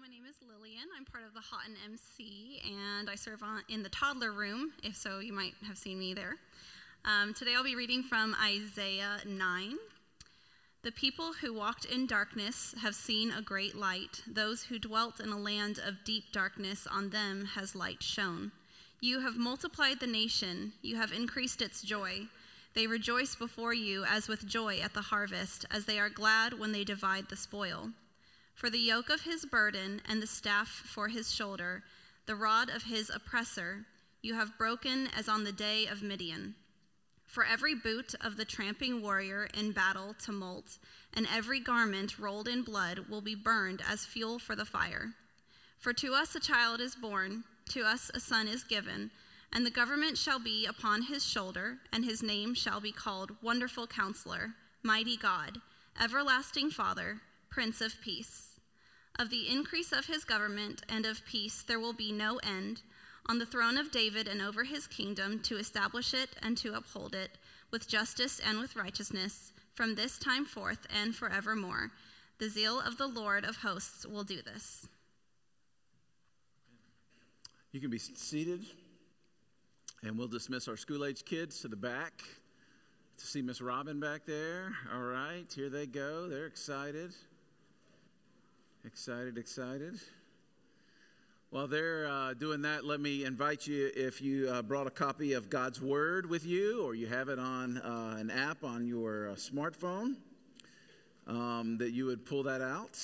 my name is Lillian. I'm part of the Haughton MC, and I serve on, in the toddler room. If so, you might have seen me there. Um, today I'll be reading from Isaiah 9. The people who walked in darkness have seen a great light. Those who dwelt in a land of deep darkness, on them has light shone. You have multiplied the nation, you have increased its joy. They rejoice before you as with joy at the harvest, as they are glad when they divide the spoil. For the yoke of his burden and the staff for his shoulder, the rod of his oppressor, you have broken as on the day of Midian. For every boot of the tramping warrior in battle tumult, and every garment rolled in blood will be burned as fuel for the fire. For to us a child is born, to us a son is given, and the government shall be upon his shoulder, and his name shall be called Wonderful Counselor, Mighty God, Everlasting Father, Prince of Peace. Of the increase of his government and of peace there will be no end on the throne of David and over his kingdom to establish it and to uphold it with justice and with righteousness from this time forth and forevermore. The zeal of the Lord of hosts will do this. You can be seated, and we'll dismiss our school age kids to the back to see Miss Robin back there. All right, here they go. They're excited. Excited, excited. While they're uh, doing that, let me invite you if you uh, brought a copy of God's Word with you or you have it on uh, an app on your uh, smartphone, um, that you would pull that out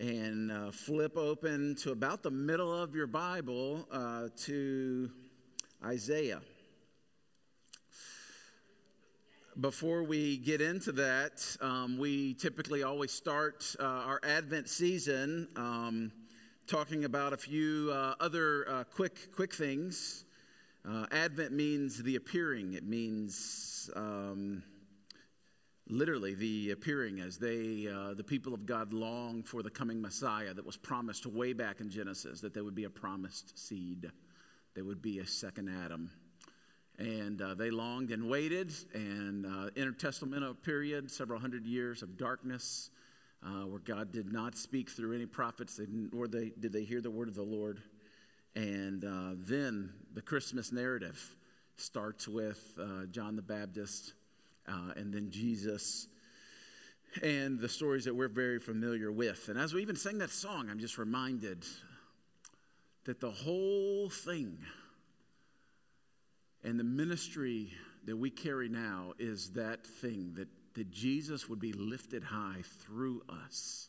and uh, flip open to about the middle of your Bible uh, to Isaiah. Before we get into that, um, we typically always start our Advent season. Um, talking about a few uh, other uh, quick, quick things. Uh, Advent means the appearing. It means um, literally the appearing as they, uh, the people of God, long for the coming Messiah that was promised way back in Genesis, that there would be a promised seed, there would be a second Adam. And uh, they longed and waited, and uh, intertestamental period, several hundred years of darkness uh, where God did not speak through any prophets, nor they, did they hear the word of the Lord. And uh, then the Christmas narrative starts with uh, John the Baptist uh, and then Jesus and the stories that we're very familiar with. And as we even sang that song, I'm just reminded that the whole thing and the ministry that we carry now is that thing that that Jesus would be lifted high through us.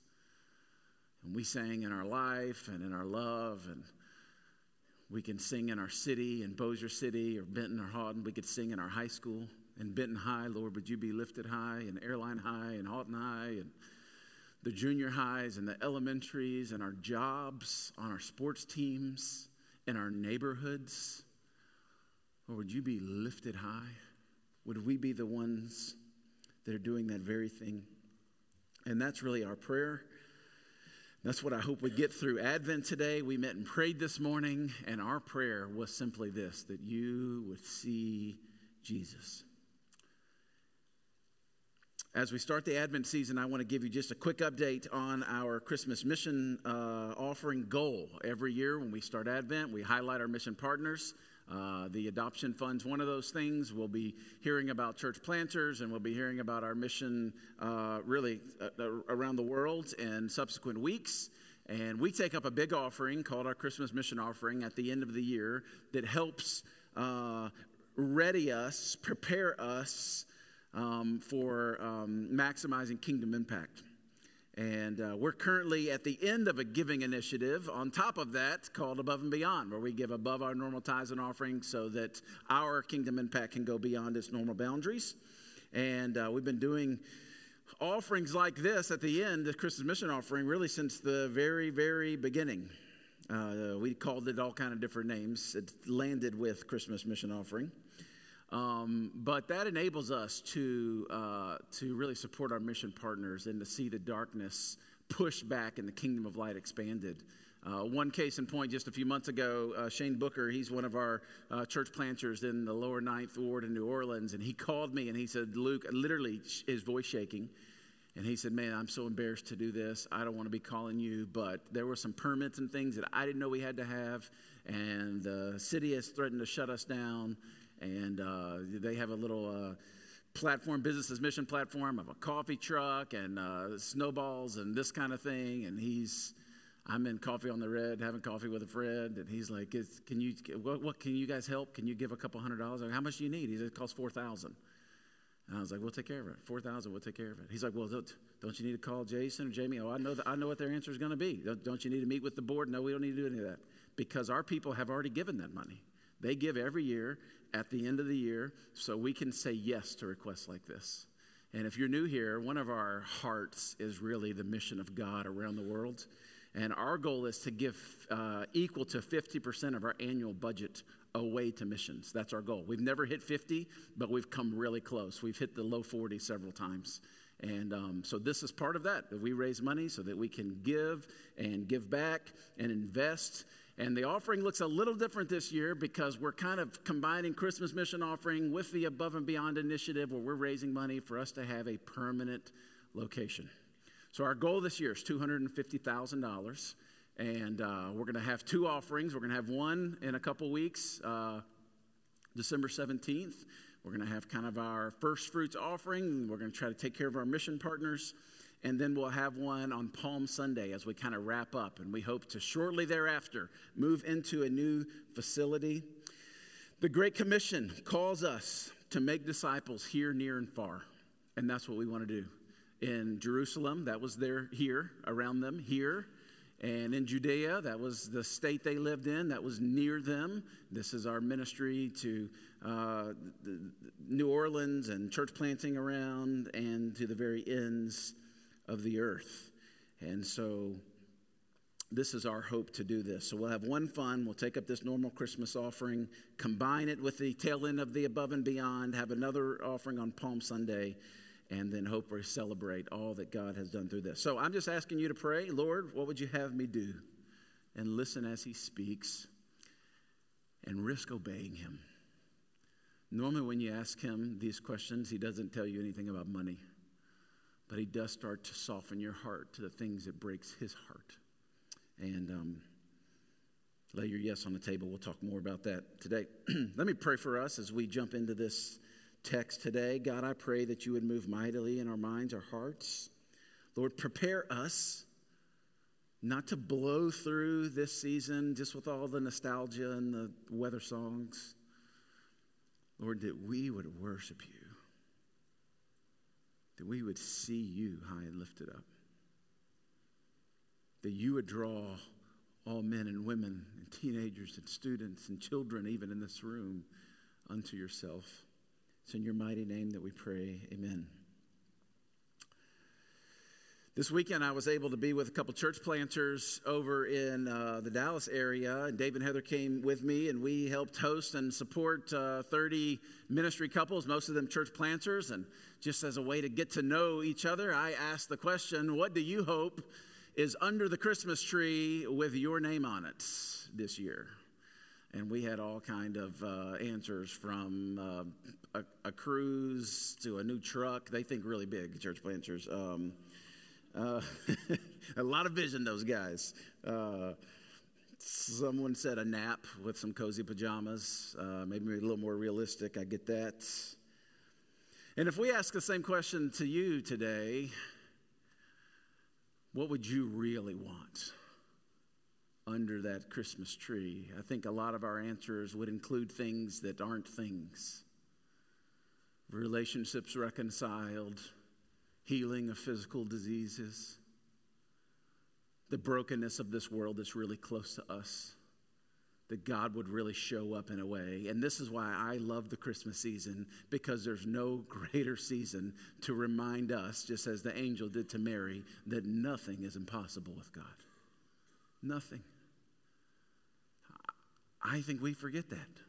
And we sang in our life and in our love, and we can sing in our city, in Bossier City or Benton or Haughton. We could sing in our high school. In Benton High, Lord, would you be lifted high? In Airline High, and Haughton High, and the junior highs, and the elementaries, and our jobs, on our sports teams, in our neighborhoods. Or would you be lifted high? Would we be the ones that are doing that very thing. And that's really our prayer. That's what I hope we get through Advent today. We met and prayed this morning, and our prayer was simply this that you would see Jesus. As we start the Advent season, I want to give you just a quick update on our Christmas mission uh, offering goal. Every year when we start Advent, we highlight our mission partners. Uh, the adoption fund's one of those things. We'll be hearing about church planters and we'll be hearing about our mission uh, really uh, uh, around the world in subsequent weeks. And we take up a big offering called our Christmas mission offering at the end of the year that helps uh, ready us, prepare us um, for um, maximizing kingdom impact. And uh, we're currently at the end of a giving initiative on top of that called Above and Beyond, where we give above our normal tithes and offerings so that our kingdom impact can go beyond its normal boundaries. And uh, we've been doing offerings like this at the end, the Christmas mission offering, really since the very, very beginning. Uh, we called it all kind of different names. It landed with Christmas mission offering. Um, but that enables us to, uh, to really support our mission partners and to see the darkness pushed back and the kingdom of light expanded. Uh, one case in point, just a few months ago, uh, Shane Booker, he's one of our uh, church planters in the lower ninth ward in New Orleans, and he called me and he said, Luke, literally his voice shaking, And he said, Man, I'm so embarrassed to do this. I don't want to be calling you, but there were some permits and things that I didn't know we had to have. And the city has threatened to shut us down. And uh, they have a little uh, platform, business's mission platform of a coffee truck and uh, snowballs and this kind of thing. And he's, I'm in coffee on the red, having coffee with a friend, and he's like, "Can you? What, what, can you guys help? Can you give a couple hundred dollars? Like, How much do you need?" He said, "It costs four thousand. And I was like, "We'll take care of it. Four thousand, we'll take care of it." He's like, "Well, don't, don't you need to call Jason or Jamie? Oh, I know that. I know what their answer is going to be. Don't, don't you need to meet with the board? No, we don't need to do any of that because our people have already given that money. They give every year at the end of the year, so we can say yes to requests like this." And if you're new here, one of our hearts is really the mission of God around the world. And our goal is to give uh, equal to 50% of our annual budget away to missions. That's our goal. We've never hit 50, but we've come really close. We've hit the low 40 several times. And um, so this is part of that, that we raise money so that we can give and give back and invest. And the offering looks a little different this year because we're kind of combining Christmas mission offering with the Above and Beyond initiative where we're raising money for us to have a permanent location. So our goal this year is $250,000. And uh, we're going to have two offerings. We're going to have one in a couple weeks, uh, December 17th. We're going to have kind of our first fruits offering. We're going to try to take care of our mission partners. And then we'll have one on Palm Sunday as we kind of wrap up. And we hope to shortly thereafter move into a new facility. The Great Commission calls us to make disciples here, near, and far. And that's what we want to do in Jerusalem, that was there here, around them, here. And in Judea, that was the state they lived in, that was near them. This is our ministry to uh, New Orleans and church planting around and to the very ends of the earth. And so this is our hope to do this. So we'll have one fund, we'll take up this normal Christmas offering, combine it with the tail end of the above and beyond, have another offering on Palm Sunday and then hope we celebrate all that God has done through this. So I'm just asking you to pray, Lord, what would you have me do? And listen as He speaks and risk obeying Him. Normally, when you ask Him these questions, He doesn't tell you anything about money, but He does start to soften your heart to the things that breaks His heart. And um, lay your yes on the table. We'll talk more about that today. Let me pray for us as we jump into this text today. God, I pray that you would move mightily in our minds, our hearts. Lord, prepare us not to blow through this season just with all the nostalgia and the weather songs. Lord, that we would worship you, that we would see you high and lifted up, that you would draw all men and women and teenagers and students and children, even in this room, unto yourself. It's in your mighty name that we pray. Amen. This weekend, I was able to be with a couple church planters over in uh, the Dallas area, and Dave and Heather came with me, and we helped host and support uh, 30 ministry couples, most of them church planters. And just as a way to get to know each other, I asked the question What do you hope is under the Christmas tree with your name on it this year? and we had all kind of uh, answers from uh, a, a, cruise to a new truck. They think really big, church planters. Um, uh, a lot of vision, those guys. Uh, someone said a nap with some cozy pajamas, uh, maybe a little more realistic. I get that. And if we ask the same question to you today, what would you really want? under that Christmas tree. I think a lot of our answers would include things that aren't things relationships reconciled, healing of physical diseases, the brokenness of this world that's really close to us. That God would really show up in a way. And this is why I love the Christmas season because there's no greater season to remind us, just as the angel did to Mary, that nothing is impossible with God. Nothing. I think we forget that.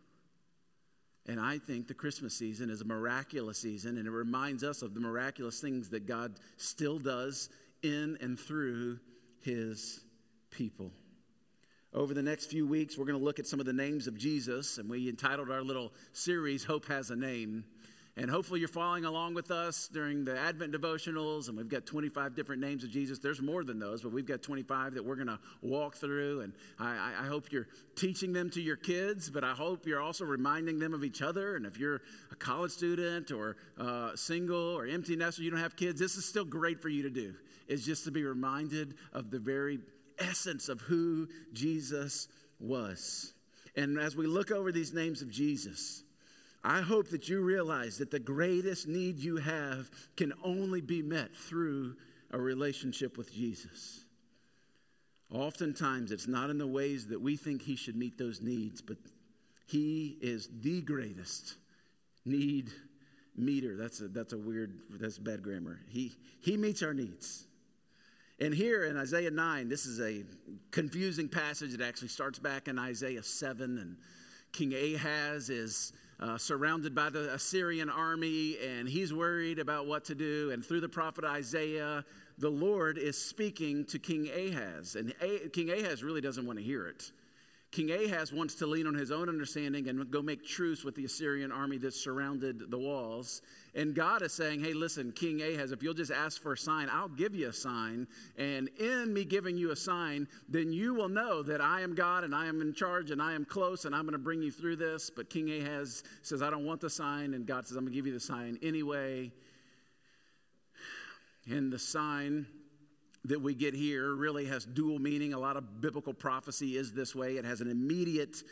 And I think the Christmas season is a miraculous season, and it reminds us of the miraculous things that God still does in and through his people. Over the next few weeks, we're going to look at some of the names of Jesus, and we entitled our little series, Hope Has a Name. And hopefully you're following along with us during the Advent devotionals. And we've got 25 different names of Jesus. There's more than those, but we've got 25 that we're going to walk through. And I, I, hope you're teaching them to your kids, but I hope you're also reminding them of each other. And if you're a college student or uh, single or empty nester, you don't have kids, this is still great for you to do, is just to be reminded of the very essence of who Jesus was. And as we look over these names of Jesus, I hope that you realize that the greatest need you have can only be met through a relationship with Jesus. Oftentimes, it's not in the ways that we think He should meet those needs, but He is the greatest need meter. That's a, that's a weird, that's bad grammar. He, he meets our needs. And here in Isaiah 9, this is a confusing passage. It actually starts back in Isaiah 7, and King Ahaz is uh, surrounded by the Assyrian army, and he's worried about what to do. And through the prophet Isaiah, the Lord is speaking to King Ahaz. And a- King Ahaz really doesn't want to hear it. King Ahaz wants to lean on his own understanding and go make truce with the Assyrian army that surrounded the walls. And God is saying, hey, listen, King Ahaz, if you'll just ask for a sign, I'll give you a sign. And in me giving you a sign, then you will know that I am God and I am in charge and I am close and I'm going to bring you through this. But King Ahaz says, I don't want the sign. And God says, I'm going to give you the sign anyway. And the sign that we get here really has dual meaning. A lot of biblical prophecy is this way. It has an immediate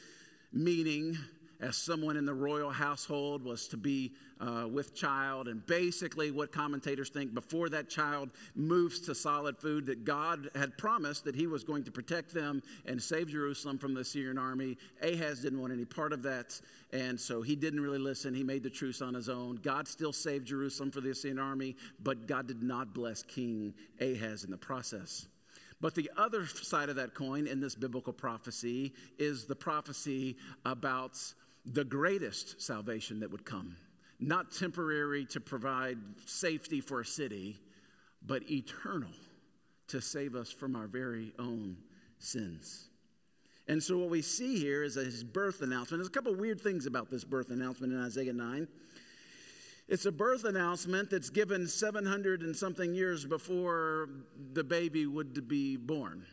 meaning as someone in the royal household was to be uh, with child. And basically, what commentators think before that child moves to solid food, that God had promised that he was going to protect them and save Jerusalem from the Assyrian army. Ahaz didn't want any part of that. And so he didn't really listen. He made the truce on his own. God still saved Jerusalem for the Assyrian army, but God did not bless King Ahaz in the process. But the other side of that coin in this biblical prophecy is the prophecy about the greatest salvation that would come. Not temporary to provide safety for a city, but eternal to save us from our very own sins. And so, what we see here is his birth announcement. There's a couple weird things about this birth announcement in Isaiah 9. It's a birth announcement that's given 700 and something years before the baby would be born.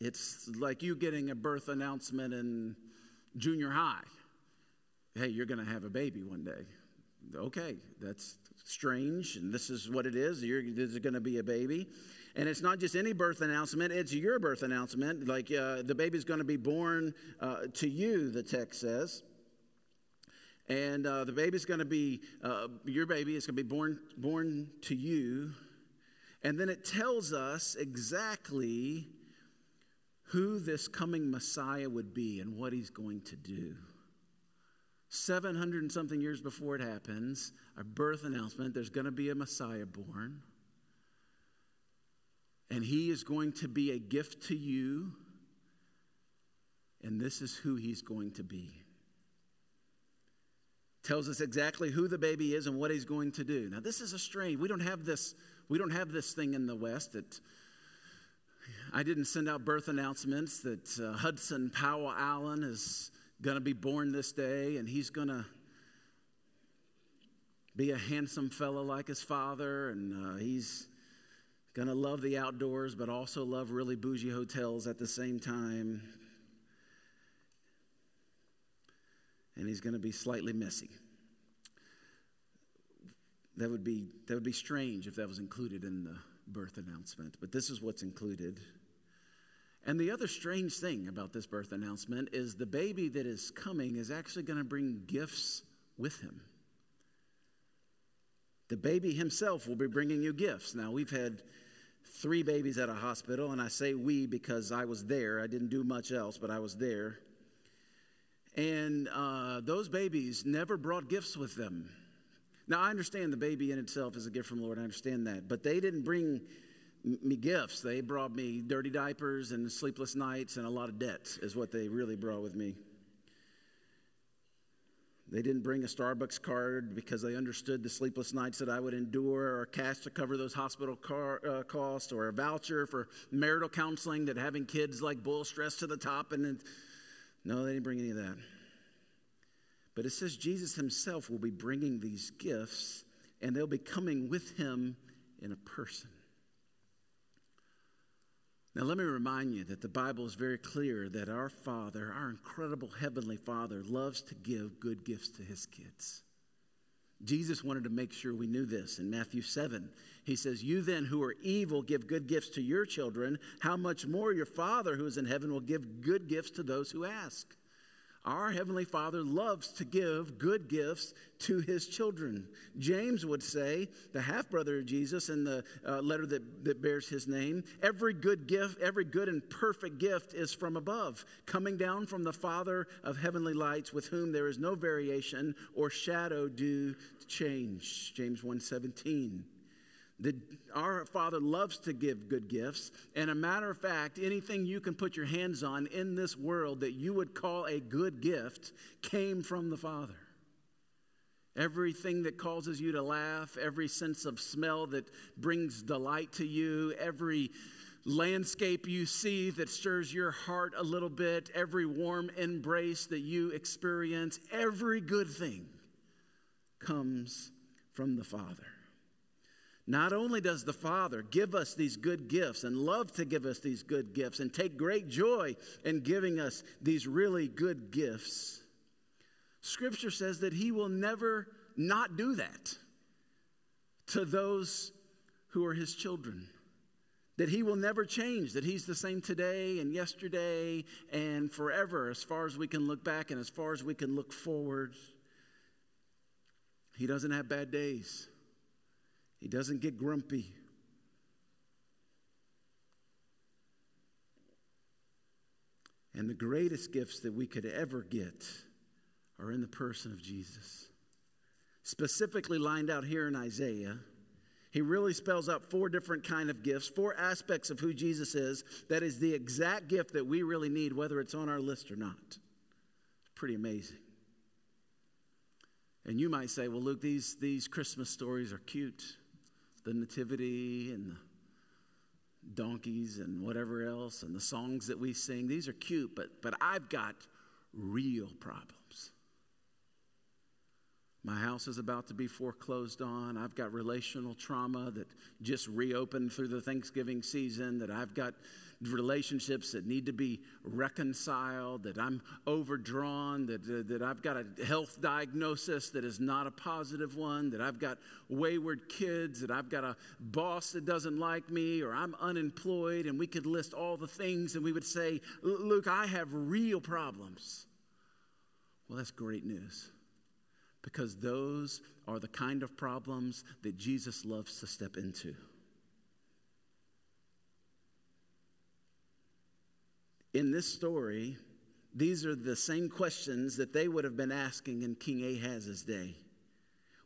It's like you getting a birth announcement in junior high. Hey, you're going to have a baby one day. Okay, that's strange, and this is what it is. You're, there's going to be a baby. And it's not just any birth announcement, it's your birth announcement. Like uh, the baby's going to be born uh, to you, the text says. And uh, the baby's going to be, uh, your baby is going to be born, born to you. And then it tells us exactly who this coming Messiah would be and what he's going to do. 700 and something years before it happens, a birth announcement there's going to be a Messiah born. And he is going to be a gift to you. And this is who he's going to be. Tells us exactly who the baby is and what he's going to do. Now, this is a strange, we don't have this, we don't have this thing in the West I didn't send out birth announcements that uh, Hudson Powell Allen is going to be born this day and he's going to be a handsome fellow like his father and uh, he's going to love the outdoors but also love really bougie hotels at the same time. And he's going to be slightly messy. That would be that would be strange if that was included in the birth announcement, but this is what's included. And the other strange thing about this birth announcement is the baby that is coming is actually going to bring gifts with him. The baby himself will be bringing you gifts. Now, we've had three babies at a hospital, and I say we because I was there. I didn't do much else, but I was there. And uh, those babies never brought gifts with them. Now, I understand the baby in itself is a gift from the Lord. I understand that. But they didn't bring me gifts. They brought me dirty diapers and sleepless nights and a lot of debt, is what they really brought with me. They didn't bring a Starbucks card because they understood the sleepless nights that I would endure, or cash to cover those hospital car, uh, costs, or a voucher for marital counseling that having kids like boil stress to the top. And then, no, they didn't bring any of that. But it says Jesus himself will be bringing these gifts and they'll be coming with him in a person. Now, let me remind you that the Bible is very clear that our Father, our incredible Heavenly Father, loves to give good gifts to His kids. Jesus wanted to make sure we knew this in Matthew 7. He says, You then who are evil give good gifts to your children. How much more your Father who is in heaven will give good gifts to those who ask? Our Heavenly Father loves to give good gifts to His children. James would say, the half brother of Jesus in the uh, letter that, that bears His name, every good gift, every good and perfect gift is from above, coming down from the Father of heavenly lights, with whom there is no variation or shadow due to change. James 1 17. The, our Father loves to give good gifts. And a matter of fact, anything you can put your hands on in this world that you would call a good gift came from the Father. Everything that causes you to laugh, every sense of smell that brings delight to you, every landscape you see that stirs your heart a little bit, every warm embrace that you experience, every good thing comes from the Father. Not only does the Father give us these good gifts and love to give us these good gifts and take great joy in giving us these really good gifts, Scripture says that He will never not do that to those who are His children. That He will never change, that He's the same today and yesterday and forever, as far as we can look back and as far as we can look forward. He doesn't have bad days. He doesn't get grumpy. And the greatest gifts that we could ever get are in the person of Jesus. Specifically lined out here in Isaiah, he really spells out four different kind of gifts, four aspects of who Jesus is. That is the exact gift that we really need, whether it's on our list or not. It's pretty amazing. And you might say, well, Luke, these, these Christmas stories are cute the nativity and the donkeys and whatever else and the songs that we sing these are cute but but i've got real problems my house is about to be foreclosed on. I've got relational trauma that just reopened through the Thanksgiving season, that I've got relationships that need to be reconciled, that I'm overdrawn, that, uh, that I've got a health diagnosis that is not a positive one, that I've got wayward kids, that I've got a boss that doesn't like me, or I'm unemployed, and we could list all the things and we would say, Luke, I have real problems. Well, that's great news because those are the kind of problems that Jesus loves to step into. In this story, these are the same questions that they would have been asking in King Ahaz's day.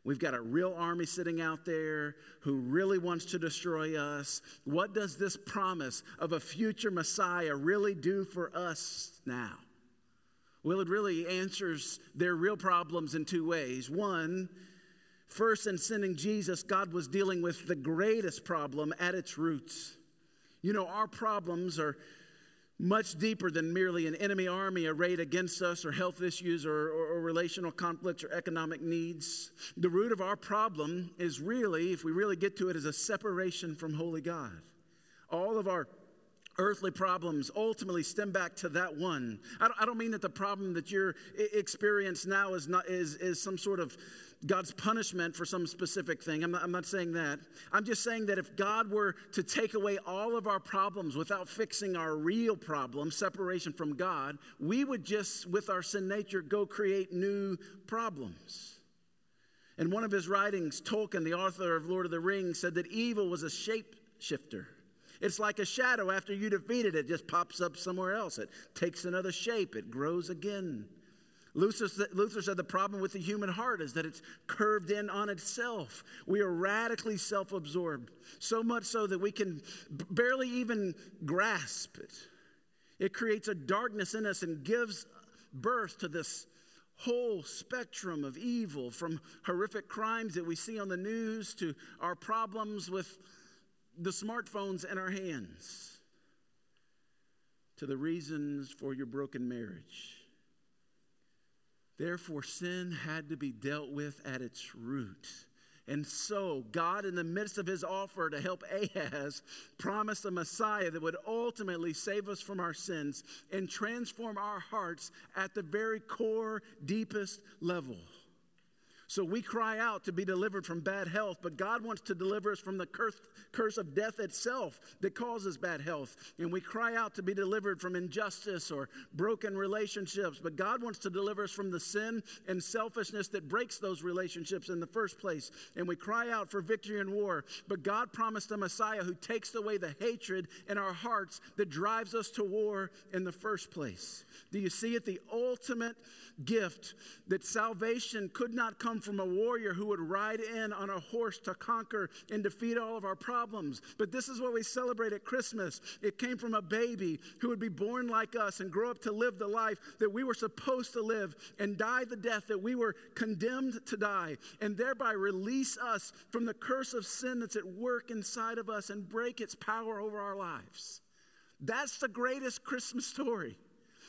We've got a real army sitting out there who really wants to destroy us. What does this promise of a future Messiah really do for us now? Well, it really answers their real problems in two ways. One, first, in sending Jesus, God was dealing with the greatest problem at its roots. You know, our problems are much deeper than merely an enemy army arrayed against us, or health issues, or, or, or, relational conflicts, or economic needs. The root of our problem is really, if we really get to it, is a separation from holy God. All of our earthly problems ultimately stem back to that one. I don't, I don't mean that the problem that you're experiencing now is, not, is, is some sort of God's punishment for some specific thing. I'm not, I'm not saying that. I'm just saying that if God were to take away all of our problems without fixing our real problem, separation from God, we would just, with our sin nature, go create new problems. In one of his writings, Tolkien, the author of Lord of the Rings, said that evil was a shapeshifter. It's like a shadow after you defeat it, it just pops up somewhere else. It takes another shape, it grows again. Luther, Luther said the problem with the human heart is that it's curved in on itself. We are radically self absorbed, so much so that we can barely even grasp it. It creates a darkness in us and gives birth to this whole spectrum of evil from horrific crimes that we see on the news to our problems with the smartphones in our hands to the reasons for your broken marriage. Therefore, sin had to be dealt with at its root. And so, God, in the midst of his offer to help Ahaz, promised a Messiah that would ultimately save us from our sins and transform our hearts at the very core, deepest level. So we cry out to be delivered from bad health, but God wants to deliver us from the curse, curse of death itself that causes bad health. And we cry out to be delivered from injustice or broken relationships, but God wants to deliver us from the sin and selfishness that breaks those relationships in the first place. And we cry out for victory in war, but God promised a Messiah who takes away the hatred in our hearts that drives us to war in the first place. Do you see it? The ultimate gift that salvation could not come from a warrior who would ride in on a horse to conquer and defeat all of our problems. But this is what we celebrate at Christmas. It came from a baby who would be born like us and grow up to live the life that we were supposed to live and die the death that we were condemned to die, and thereby release us from the curse of sin that's at work inside of us and break its power over our lives. That's the greatest Christmas story.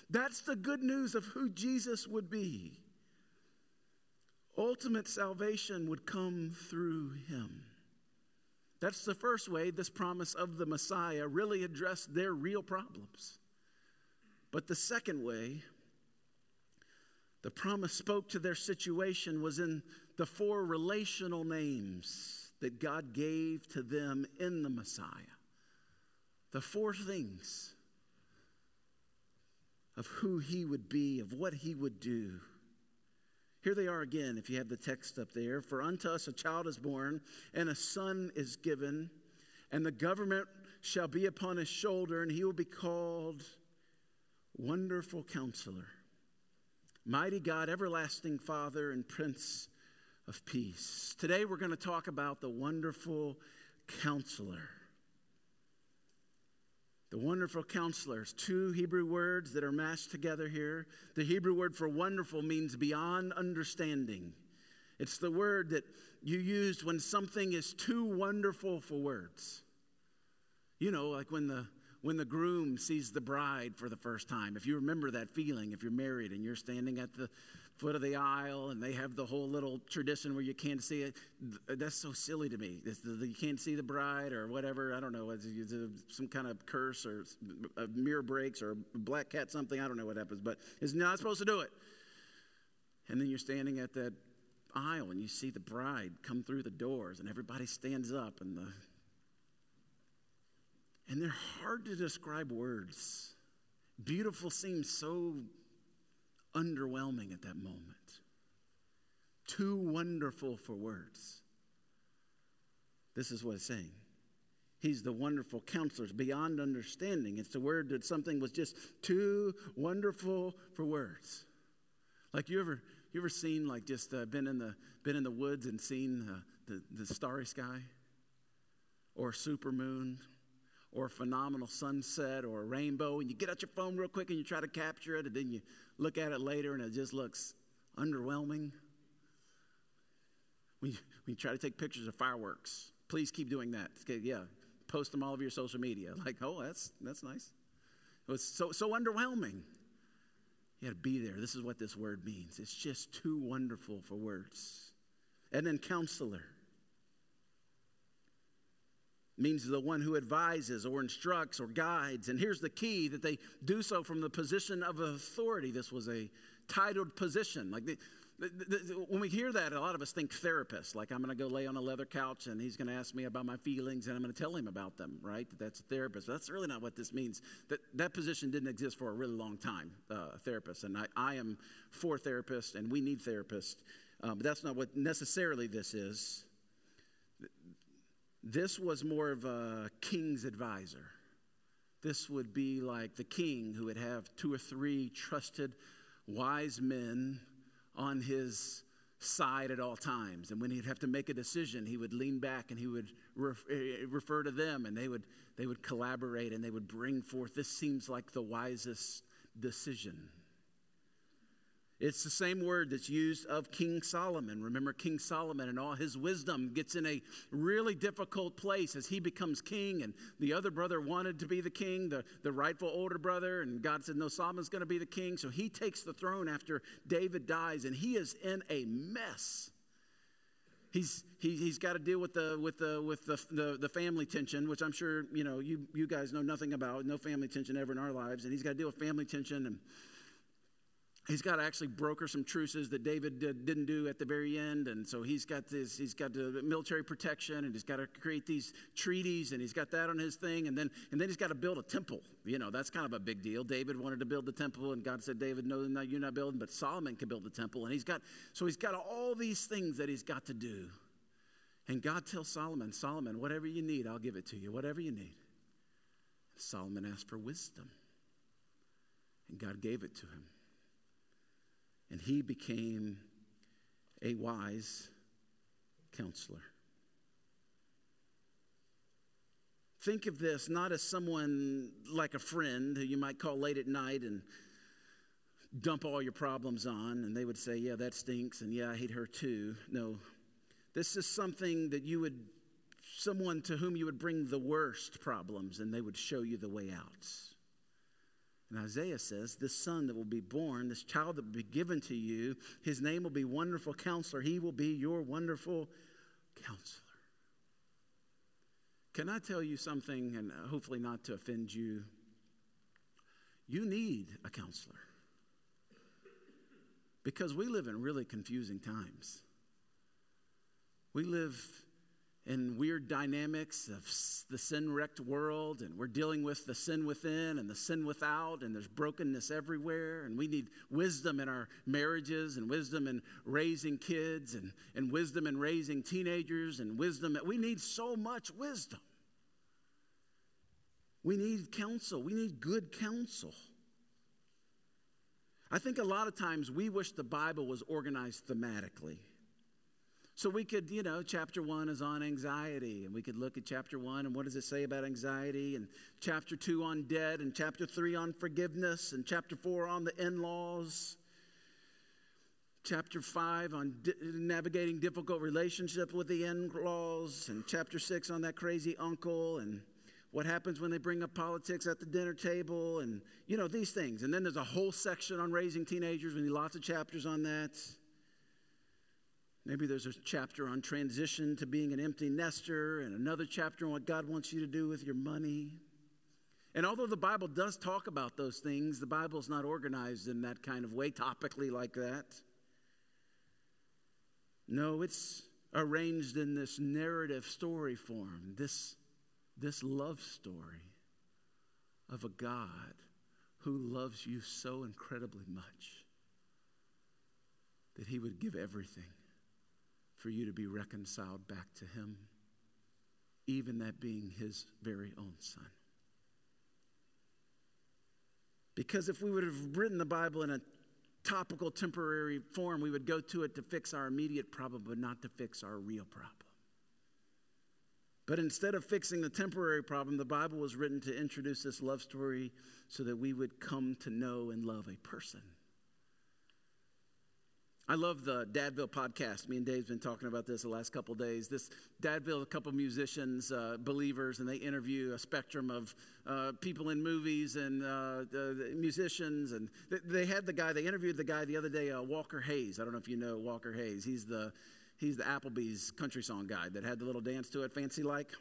That's the good news of who Jesus would be. Ultimate salvation would come through him. That's the first way this promise of the Messiah really addressed their real problems. But the second way, the promise spoke to their situation was in the four relational names that God gave to them in the Messiah. The four things of who he would be, of what he would do. Here they are again, if you have the text up there. For unto us a child is born, and a son is given, and the government shall be upon his shoulder, and he will be called Wonderful Counselor, Mighty God, Everlasting Father, and Prince of Peace. Today we're going to talk about the Wonderful Counselor. The wonderful counselors, two Hebrew words that are mashed together here. The Hebrew word for wonderful means beyond understanding. It's the word that you use when something is too wonderful for words. You know, like when the when the groom sees the bride for the first time. If you remember that feeling, if you're married and you're standing at the foot of the aisle and they have the whole little tradition where you can't see it. That's so silly to me. you can't see the bride or whatever. I don't know. It's, some kind of curse or a mirror breaks or a black cat something. I don't know what happens, but it's not supposed to do it. And then you're standing at that aisle and you see the bride come through the doors and everybody stands up and the and they're hard to describe words. Beautiful seems so underwhelming at that moment. Too wonderful for words. This is what it's saying. He's the wonderful counselor, beyond understanding. It's the word that something was just too wonderful for words. Like you ever, you ever seen like just uh, been in the been in the woods and seen uh, the the starry sky, or super moon, or a phenomenal sunset or a rainbow, and you get out your phone real quick and you try to capture it, and then you look at it later and it just looks underwhelming. When you, when you try to take pictures of fireworks, please keep doing that. Yeah, post them all over your social media. Like, oh, that's that's nice. It was so so underwhelming. You got to be there. This is what this word means. It's just too wonderful for words. And then counselor means the one who advises or instructs or guides. And here's the key that they do so from the position of authority. This was a titled position. Like the, the, the, when we hear that, a lot of us think therapist. Like I'm going to go lay on a leather couch and he's going to ask me about my feelings and I'm going to tell him about them. Right? That's a therapist. But that's really not what this means. That that position didn't exist for a really long time. Uh, therapist, and I, I am for therapists, and we need therapists. Um, but that's not what necessarily this is. This was more of a king's advisor. This would be like the king who would have two or three trusted, wise men on his side at all times. And when he'd have to make a decision, he would lean back and he would eh, refer to them and they would, they would collaborate and they would bring forth this seems like the wisest decision. It's the same word that's used of King Solomon. Remember, King Solomon and all his wisdom gets in a really difficult place as he becomes king, and the other brother wanted to be the king, the, the rightful older brother, and God said, No, Solomon's going to be the king. So he takes the throne after David dies, and he is in a mess. He's, he, he's got to deal with the with the with the, the, the family tension, which I'm sure you know you you guys know nothing about. No family tension ever in our lives, and he's got to deal with family tension and he's got to actually broker some truces that David did, didn't do at the very end, and so he's got this. He's got the military protection, and he's got to create these treaties, and he's got that on his thing, and then and then he's got to build a temple. You know, that's kind of a big deal. David wanted to build the temple, and God said, "David, no, no, you're not building." But Solomon can build the temple, and he's got so he's got all these things that he's got to do. And God tells Solomon, Solomon, whatever you need, I'll give it to you. Whatever you need. Solomon asked for wisdom, and God gave it to him and he became a wise counselor. Think of this not as someone like a friend who you might call late at night and dump all your problems on, and they would say, Yeah, that stinks, and yeah, I hate her too. No, this is something that you would, someone to whom you would bring the worst problems, and they would show you the way out. And Isaiah says, This son that will be born, this child that will be given to you, his name will be Wonderful Counselor. He will be your wonderful counselor. Can I tell you something, and hopefully not to offend you? You need a counselor. Because we live in really confusing times. We live and weird dynamics of the sin wrecked world, and we're dealing with the sin within and the sin without, and there's brokenness everywhere, and we need wisdom in our marriages, and wisdom in raising kids, and, and wisdom in raising teenagers, and wisdom. We need so much wisdom. We need counsel, we need good counsel. I think a lot of times we wish the Bible was organized thematically. So we could, you know, chapter one is on anxiety, and we could look at chapter one and what does it say about anxiety, and chapter two on debt, and chapter three on forgiveness, and chapter four on the in laws, chapter five on di- navigating difficult relationship with the in laws, and chapter six on that crazy uncle, and what happens when they bring up politics at the dinner table, and you know, these things. And then there's a whole section on raising teenagers, we need lots of chapters on that. Maybe there's a chapter on transition to being an empty nester, and another chapter on what God wants you to do with your money. And although the Bible does talk about those things, the Bible's not organized in that kind of way, topically like that. No, it's arranged in this narrative story form, this, this love story of a God who loves you so incredibly much that he would give everything for you to be reconciled back to Him, even that being His very own Son. Because if we would have written the Bible in a topical, temporary form, we would go to it to fix our immediate problem, but not to fix our real problem. But instead of fixing the temporary problem, the Bible was written to introduce this love story so that we would come to know and love a person. I love the Dadville podcast. Me and Dave's been talking about this the last couple days. This Dadville, a couple musicians, uh, believers, and they interview a spectrum of uh, people in movies and uh, musicians. And they had the guy. They interviewed the guy the other day, uh, Walker Hayes. I don't know if you know Walker Hayes. He's the he's the Applebee's country song guy that had the little dance to it, fancy like.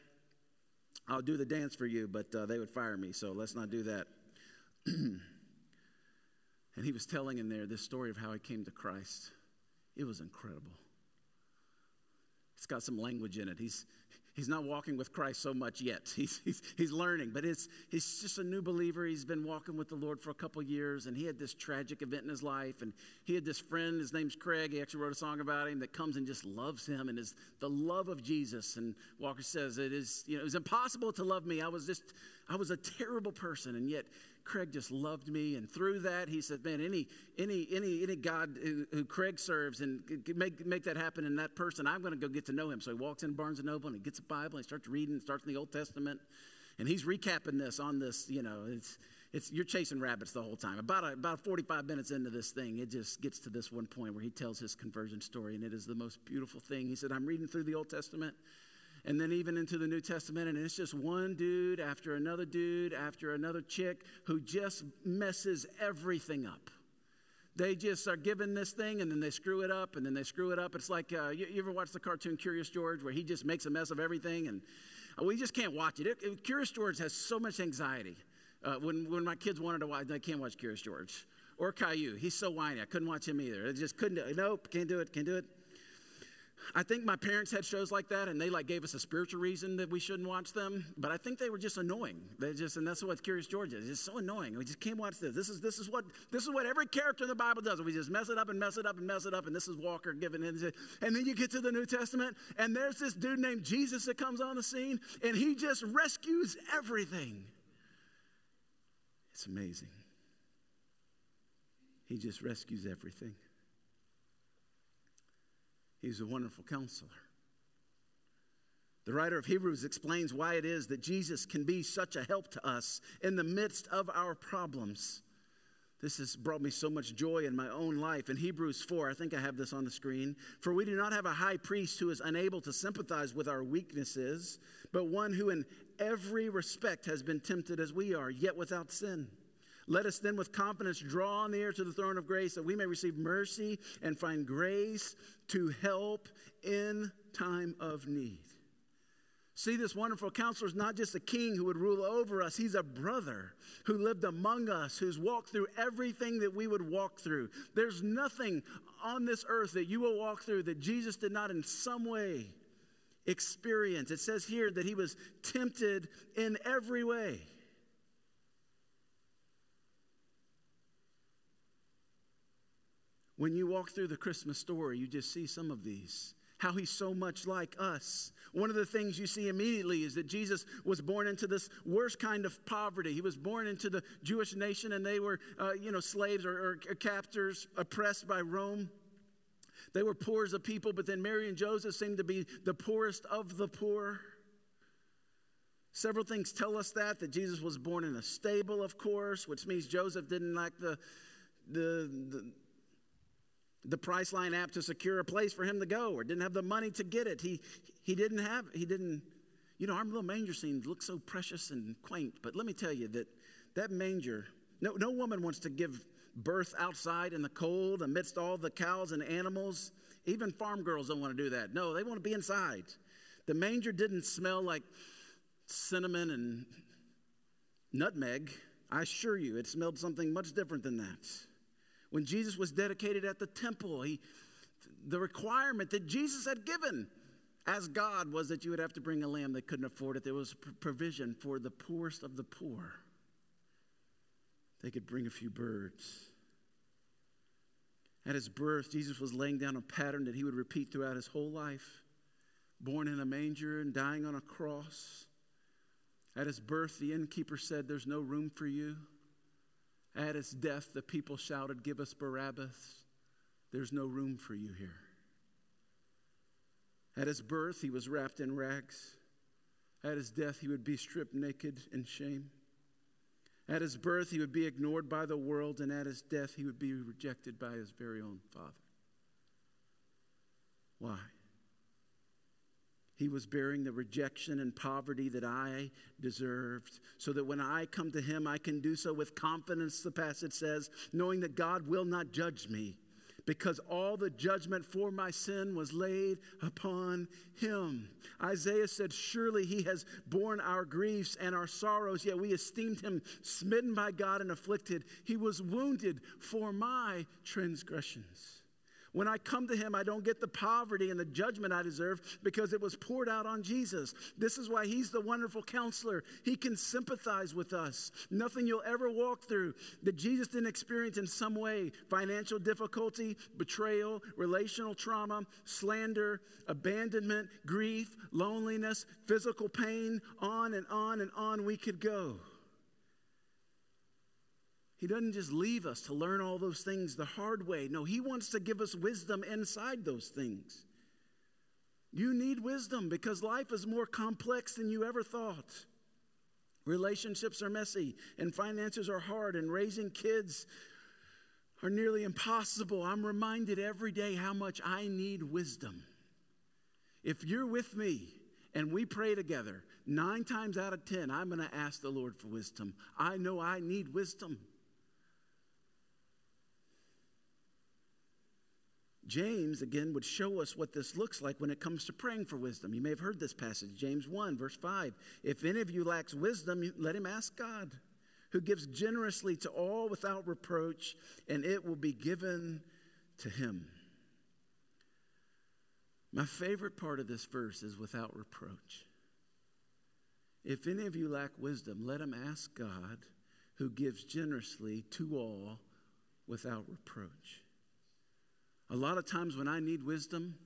I'll do the dance for you, but uh, they would fire me, so let's not do that. and he was telling in there this story of how he came to Christ it was incredible. It's got some language in it. He's, he's not walking with Christ so much yet. He's, he's, he's learning, but it's, he's just a new believer. He's been walking with the Lord for a couple years, and he had this tragic event in his life. And he had this friend, his name's Craig. He actually wrote a song about him that comes and just loves him and is the love of Jesus. And Walker says, It is, you know, it was impossible to love me. I was just, I was a terrible person, and yet Craig just loved me. And through that, he said, man, any, any, any, any God who, who Craig serves and make, make that happen in that person, I'm going to go get to know him. So he walks in Barnes & Noble and he gets a Bible and he starts reading, starts in the Old Testament. And he's recapping this on this, you know, it's, it's, you're chasing rabbits the whole time. About, a, about 45 minutes into this thing, it just gets to this one point where he tells his conversion story, and it is the most beautiful thing. He said, I'm reading through the Old Testament and then even into the New Testament, and it's just one dude after another dude after another chick who just messes everything up. They just are given this thing and then they screw it up and then they screw it up. It's like uh, you, you, ever watch the cartoon Curious George where he just makes a mess of everything and uh, we just can't watch it. it, it Curious George has so much anxiety. Uh, when, when my kids wanted to watch, they can't watch Curious George or Caillou. He's so whiny. I couldn't watch him either. I just couldn't. Nope, can't do it. Can't do it. I think my parents had shows like that, and they like gave us a spiritual reason that we shouldn't watch them. But I think they were just annoying. They just, and that's what Curious George is. It's so annoying. We just can't watch this. This is this is what this is what every character in the Bible does. We just mess it up and mess it up and mess it up. And this is Walker giving it. And then you get to the New Testament, and there's this dude named Jesus that comes on the scene, and he just rescues everything. It's amazing. He just rescues everything. He's a wonderful counselor. The writer of Hebrews explains why it is that Jesus can be such a help to us in the midst of our problems. This has brought me so much joy in my own life. In Hebrews 4, I think I have this on the screen. For we do not have a high priest who is unable to sympathize with our weaknesses, but one who in every respect has been tempted as we are, yet without sin. Let us then with confidence draw near to the throne of grace that we may receive mercy and find grace to help in time of need. See, this wonderful counselor is not just a king who would rule over us, he's a brother who lived among us, who's walked through everything that we would walk through. There's nothing on this earth that you will walk through that Jesus did not in some way experience. It says here that he was tempted in every way. When you walk through the Christmas story, you just see some of these. How he's so much like us. One of the things you see immediately is that Jesus was born into this worst kind of poverty. He was born into the Jewish nation, and they were, uh, you know, slaves or, or captors oppressed by Rome. They were poor as a people, but then Mary and Joseph seemed to be the poorest of the poor. Several things tell us that that Jesus was born in a stable, of course, which means Joseph didn't lack the the, the the Priceline app to secure a place for him to go or didn't have the money to get it. He, he didn't have, he didn't, you know, our little manger scene looks so precious and quaint, but let me tell you that that manger, no, no woman wants to give birth outside in the cold amidst all the cows and animals. Even farm girls don't want to do that. No, they want to be inside. The manger didn't smell like cinnamon and nutmeg. I assure you, it smelled something much different than that. When Jesus was dedicated at the temple, he, the requirement that Jesus had given as God was that you would have to bring a lamb that couldn't afford it. There was provision for the poorest of the poor. They could bring a few birds. At his birth, Jesus was laying down a pattern that he would repeat throughout his whole life. Born in a manger and dying on a cross. At his birth, the innkeeper said, There's no room for you. At his death, the people shouted, Give us Barabbas. There's no room for you here. At his birth, he was wrapped in rags. At his death, he would be stripped naked in shame. At his birth, he would be ignored by the world, and at his death, he would be rejected by his very own father. Why? He was bearing the rejection and poverty that I deserved, so that when I come to Him, I can do so with confidence, the passage says, knowing that God will not judge me, because all the judgment for my sin was laid upon Him. Isaiah said, Surely He has borne our griefs and our sorrows, yet we esteemed Him smitten by God and afflicted. He was wounded for my transgressions. When I come to him, I don't get the poverty and the judgment I deserve because it was poured out on Jesus. This is why he's the wonderful counselor. He can sympathize with us. Nothing you'll ever walk through that Jesus didn't experience in some way financial difficulty, betrayal, relational trauma, slander, abandonment, grief, loneliness, physical pain, on and on and on we could go. He doesn't just leave us to learn all those things the hard way. No, He wants to give us wisdom inside those things. You need wisdom because life is more complex than you ever thought. Relationships are messy, and finances are hard, and raising kids are nearly impossible. I'm reminded every day how much I need wisdom. If you're with me and we pray together, nine times out of ten, I'm going to ask the Lord for wisdom. I know I need wisdom. James, again, would show us what this looks like when it comes to praying for wisdom. You may have heard this passage, James 1, verse 5. If any of you lacks wisdom, let him ask God, who gives generously to all without reproach, and it will be given to him. My favorite part of this verse is without reproach. If any of you lack wisdom, let him ask God, who gives generously to all without reproach. A lot of times when I need wisdom,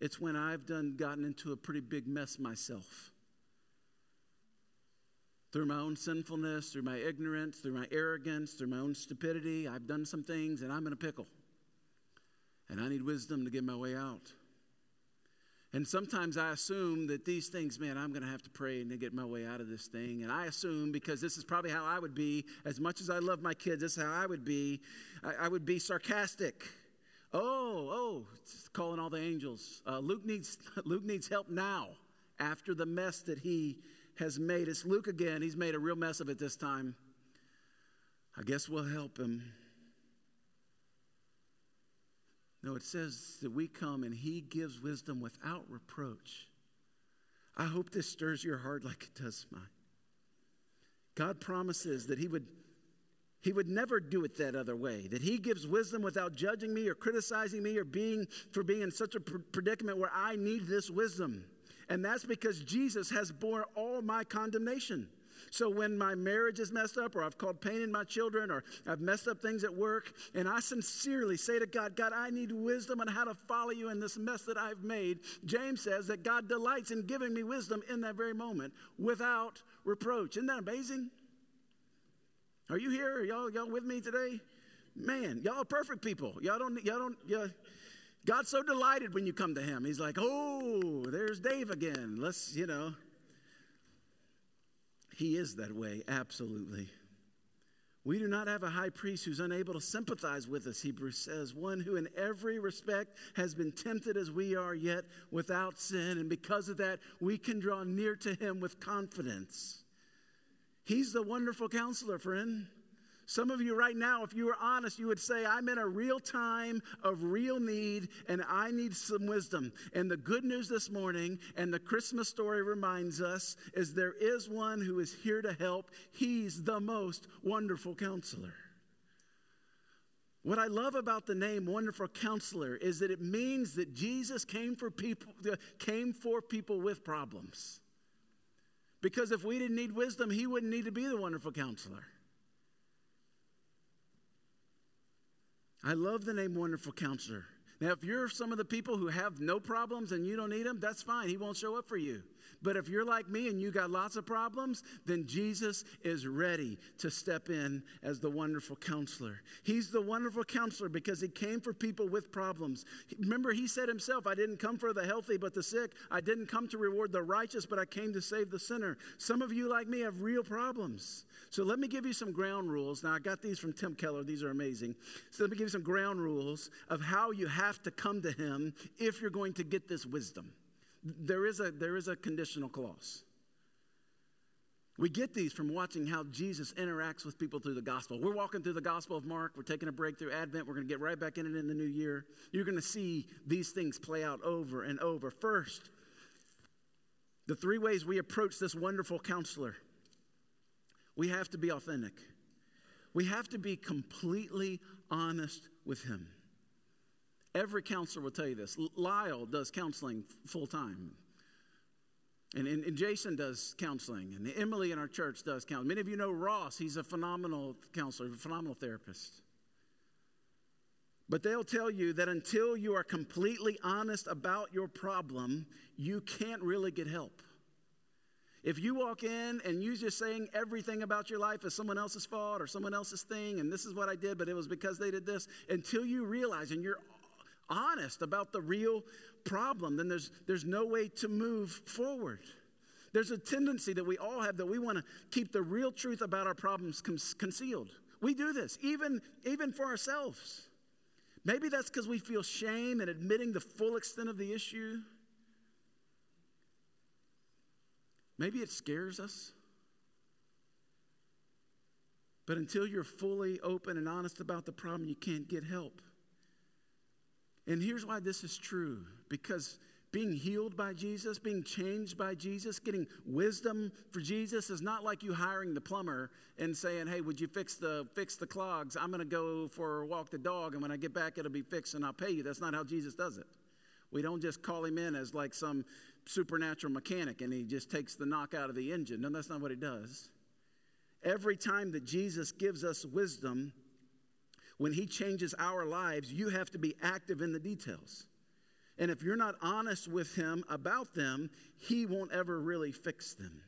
it's when I've done gotten into a pretty big mess myself. Through my own sinfulness, through my ignorance, through my arrogance, through my own stupidity, I've done some things and I'm in a pickle. And I need wisdom to get my way out. And sometimes I assume that these things, man, I'm going to have to pray and to get my way out of this thing. And I assume, because this is probably how I would be, as much as I love my kids, this is how I would be, I, I would be sarcastic. Oh, oh, calling all the angels. Uh, Luke, needs, Luke needs help now after the mess that he has made. It's Luke again. He's made a real mess of it this time. I guess we'll help him. No, it says that we come and he gives wisdom without reproach. I hope this stirs your heart like it does mine. God promises that he would he would never do it that other way. That he gives wisdom without judging me or criticizing me or being for being in such a predicament where I need this wisdom. And that's because Jesus has borne all my condemnation. So when my marriage is messed up, or I've called pain in my children, or I've messed up things at work, and I sincerely say to God, God, I need wisdom on how to follow you in this mess that I've made, James says that God delights in giving me wisdom in that very moment without reproach. Isn't that amazing? Are you here? Are y'all, y'all with me today? Man, y'all are perfect people. Y'all don't, y'all don't, y'all, God's so delighted when you come to Him. He's like, oh, there's Dave again. Let's, you know. He is that way, absolutely. We do not have a high priest who's unable to sympathize with us, Hebrews says, one who in every respect has been tempted as we are, yet without sin. And because of that, we can draw near to him with confidence. He's the wonderful counselor, friend. Some of you right now, if you were honest, you would say, I'm in a real time of real need and I need some wisdom. And the good news this morning, and the Christmas story reminds us, is there is one who is here to help. He's the most wonderful counselor. What I love about the name Wonderful Counselor is that it means that Jesus came for people, came for people with problems. Because if we didn't need wisdom, he wouldn't need to be the wonderful counselor. I love the name Wonderful Counselor. Now, if you're some of the people who have no problems and you don't need him, that's fine. He won't show up for you. But if you're like me and you got lots of problems, then Jesus is ready to step in as the wonderful counselor. He's the wonderful counselor because he came for people with problems. Remember, he said himself, I didn't come for the healthy but the sick. I didn't come to reward the righteous, but I came to save the sinner. Some of you, like me, have real problems. So let me give you some ground rules. Now, I got these from Tim Keller, these are amazing. So let me give you some ground rules of how you have to come to him if you're going to get this wisdom. There is a, there is a conditional clause. We get these from watching how Jesus interacts with people through the gospel. We're walking through the gospel of Mark. We're taking a break through Advent. We're going to get right back in it in the new year. You're going to see these things play out over and over. First, the three ways we approach this wonderful counselor we have to be authentic, we have to be completely honest with him. Every counselor will tell you this. Lyle does counseling full time. And, and, and, Jason does counseling, and Emily in our church does counseling. Many of you know Ross, he's a phenomenal counselor, a phenomenal therapist. But they'll tell you that until you are completely honest about your problem, you can't really get help. If you walk in and you're just saying everything about your life is someone else's fault or someone else's thing, and this is what I did, but it was because they did this, until you realize and you're honest about the real problem, then there's, there's no way to move forward. There's a tendency that we all have that we want to keep the real truth about our problems concealed. We do this, even, even for ourselves. Maybe that's because we feel shame in admitting the full extent of the issue. Maybe it scares us. But until you're fully open and honest about the problem, you can't get help. And here's why this is true because being healed by Jesus, being changed by Jesus, getting wisdom for Jesus is not like you hiring the plumber and saying, "Hey, would you fix the fix the clogs? I'm going to go for a walk the dog, and when I get back, it'll be fixed, and I'll pay you." That's not how Jesus does it. We don't just call him in as like some supernatural mechanic, and he just takes the knock out of the engine. No, that's not what he does. Every time that Jesus gives us wisdom, when He changes our lives, you have to be active in the details. And if you're not honest with Him about them, He won't ever really fix them.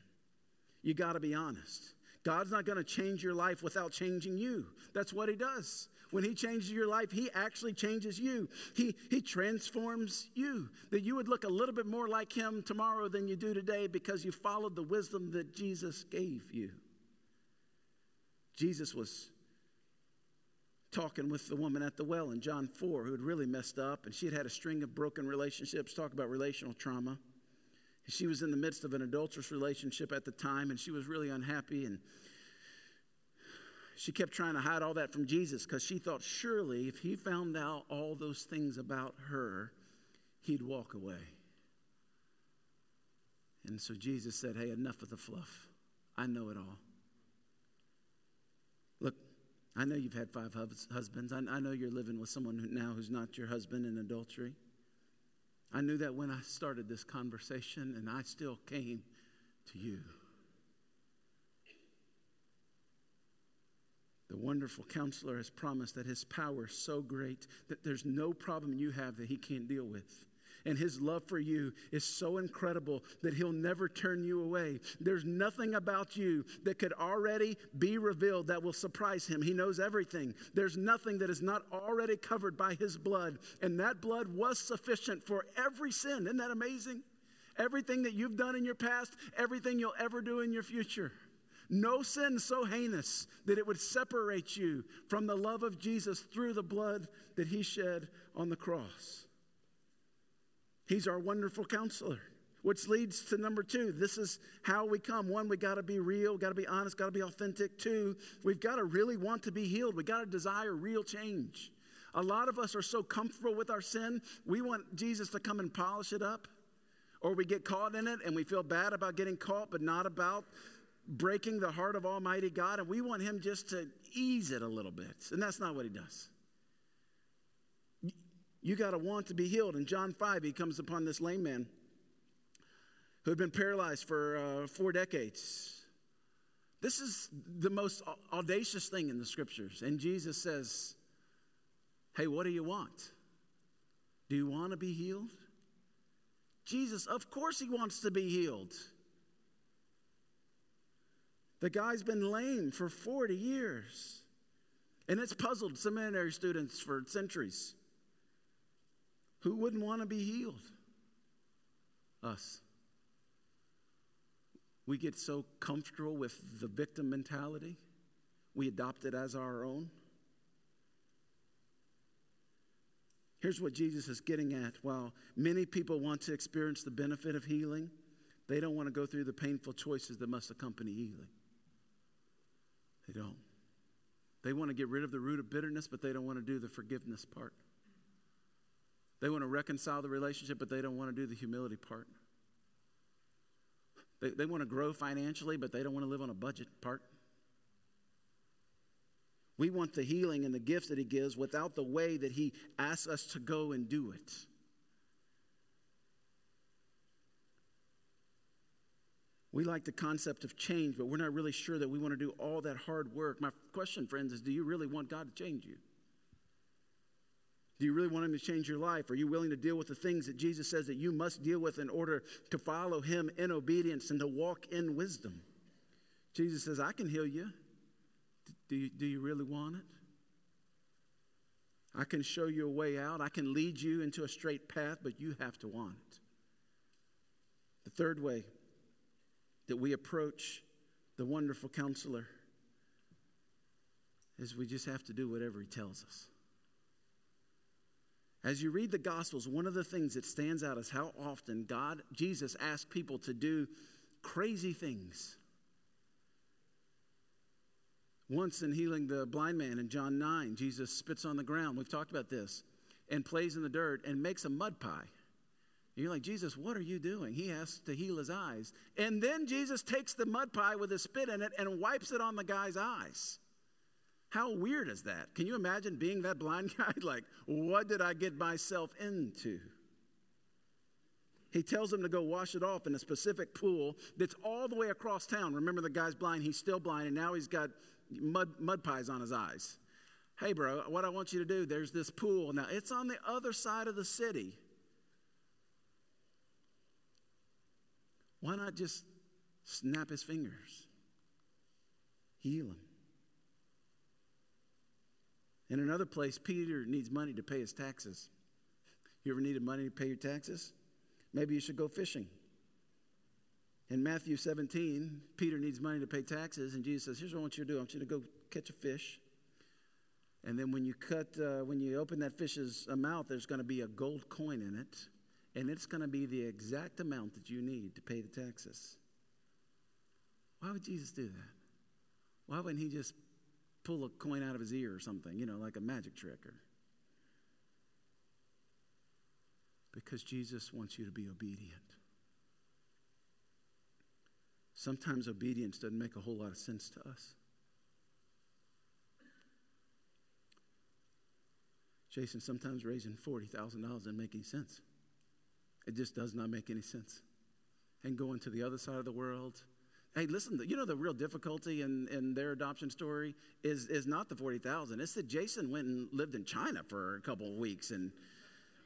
You got to be honest. God's not going to change your life without changing you. That's what He does. When He changes your life, He actually changes you. He, he transforms you. That you would look a little bit more like Him tomorrow than you do today because you followed the wisdom that Jesus gave you. Jesus was talking with the woman at the well in John 4 who had really messed up, and she had had a string of broken relationships. Talk about relational trauma. She was in the midst of an adulterous relationship at the time, and she was really unhappy. And she kept trying to hide all that from Jesus because she thought surely if he found out all those things about her, he'd walk away. And so Jesus said, Hey, enough of the fluff. I know it all. I know you've had five husbands. I, know you're living with someone now who's not your husband in adultery. I knew that when I started this conversation, and I still came to you. The wonderful counselor has promised that his power is so great that there's no problem you have that he can't deal with and his love for you is so incredible that he'll never turn you away. There's nothing about you that could already be revealed that will surprise him. He knows everything. There's nothing that is not already covered by his blood, and that blood was sufficient for every sin. Isn't that amazing? Everything that you've done in your past, everything you'll ever do in your future. No sin so heinous that it would separate you from the love of Jesus through the blood that he shed on the cross. He's our wonderful counselor, which leads to number two. This is how we come. One, we got to be real, got to be honest, got to be authentic. Two, we've got to really want to be healed. We got to desire real change. A lot of us are so comfortable with our sin, we want Jesus to come and polish it up. Or we get caught in it and we feel bad about getting caught, but not about breaking the heart of Almighty God. And we want Him just to ease it a little bit. And that's not what He does. You got to want to be healed. In John 5, he comes upon this lame man who had been paralyzed for uh, four decades. This is the most audacious thing in the scriptures. And Jesus says, Hey, what do you want? Do you want to be healed? Jesus, of course, he wants to be healed. The guy's been lame for 40 years. And it's puzzled seminary students for centuries. Who wouldn't want to be healed? Us. We get so comfortable with the victim mentality, we adopt it as our own. Here's what Jesus is getting at. While many people want to experience the benefit of healing, they don't want to go through the painful choices that must accompany healing. They don't. They want to get rid of the root of bitterness, but they don't want to do the forgiveness part. They want to reconcile the relationship, but they don't want to do the humility part. They, they want to grow financially, but they don't want to live on a budget part. We want the healing and the gifts that He gives without the way that He asks us to go and do it. We like the concept of change, but we're not really sure that we want to do all that hard work. My question, friends, is do you really want God to change you? Do you really want Him to change your life? Are you willing to deal with the things that Jesus says that you must deal with in order to follow Him in obedience and to walk in wisdom? Jesus says, I can heal you. Do you, do you really want it? I can show you a way out. I can lead you into a straight path, but you have to want it. The third way that we approach the wonderful counselor is we just have to do whatever he tells us. As you read the Gospels, one of the things that stands out is how often God, Jesus, asked people to do crazy things. Once in healing the blind man in John 9, Jesus spits on the ground. We've talked about this. And plays in the dirt and makes a mud pie. And you're like, Jesus, what are you doing? He asks to heal his eyes. And then Jesus takes the mud pie with a spit in it and wipes it on the guy's eyes. How weird is that? Can you imagine being that blind guy? like, what did I get myself into? He tells him to go wash it off in a specific pool that's all the way across town. Remember, the guy's blind, he's still blind, and now he's got mud, mud pies on his eyes. Hey, bro, what I want you to do, there's this pool. Now, it's on the other side of the city. Why not just snap his fingers? Heal him. In another place, Peter needs money to pay his taxes. You ever needed money to pay your taxes? Maybe you should go fishing. In Matthew 17, Peter needs money to pay taxes, and Jesus says, Here's what I want you to do I want you to go catch a fish. And then when you cut, uh, when you open that fish's mouth, there's going to be a gold coin in it, and it's going to be the exact amount that you need to pay the taxes. Why would Jesus do that? Why wouldn't he just pull a coin out of his ear or something, you know, like a magic trick or because Jesus wants you to be obedient. Sometimes obedience doesn't make a whole lot of sense to us. Jason, sometimes raising $40,000 doesn't make any sense. It just does not make any sense. And going to the other side of the world Hey, listen, you know the real difficulty in, in their adoption story is, is not the 40,000. It's that Jason went and lived in China for a couple of weeks and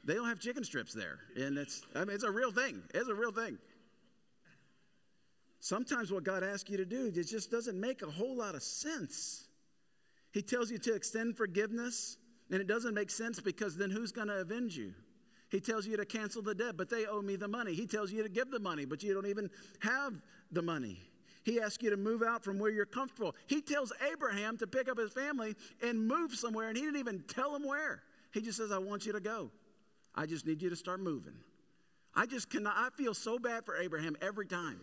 they don't have chicken strips there. And it's, I mean, it's a real thing. It's a real thing. Sometimes what God asks you to do it just doesn't make a whole lot of sense. He tells you to extend forgiveness, and it doesn't make sense because then who's going to avenge you? He tells you to cancel the debt, but they owe me the money. He tells you to give the money, but you don't even have the money. He asks you to move out from where you're comfortable. He tells Abraham to pick up his family and move somewhere, and he didn't even tell him where. He just says, I want you to go. I just need you to start moving. I just cannot, I feel so bad for Abraham every time.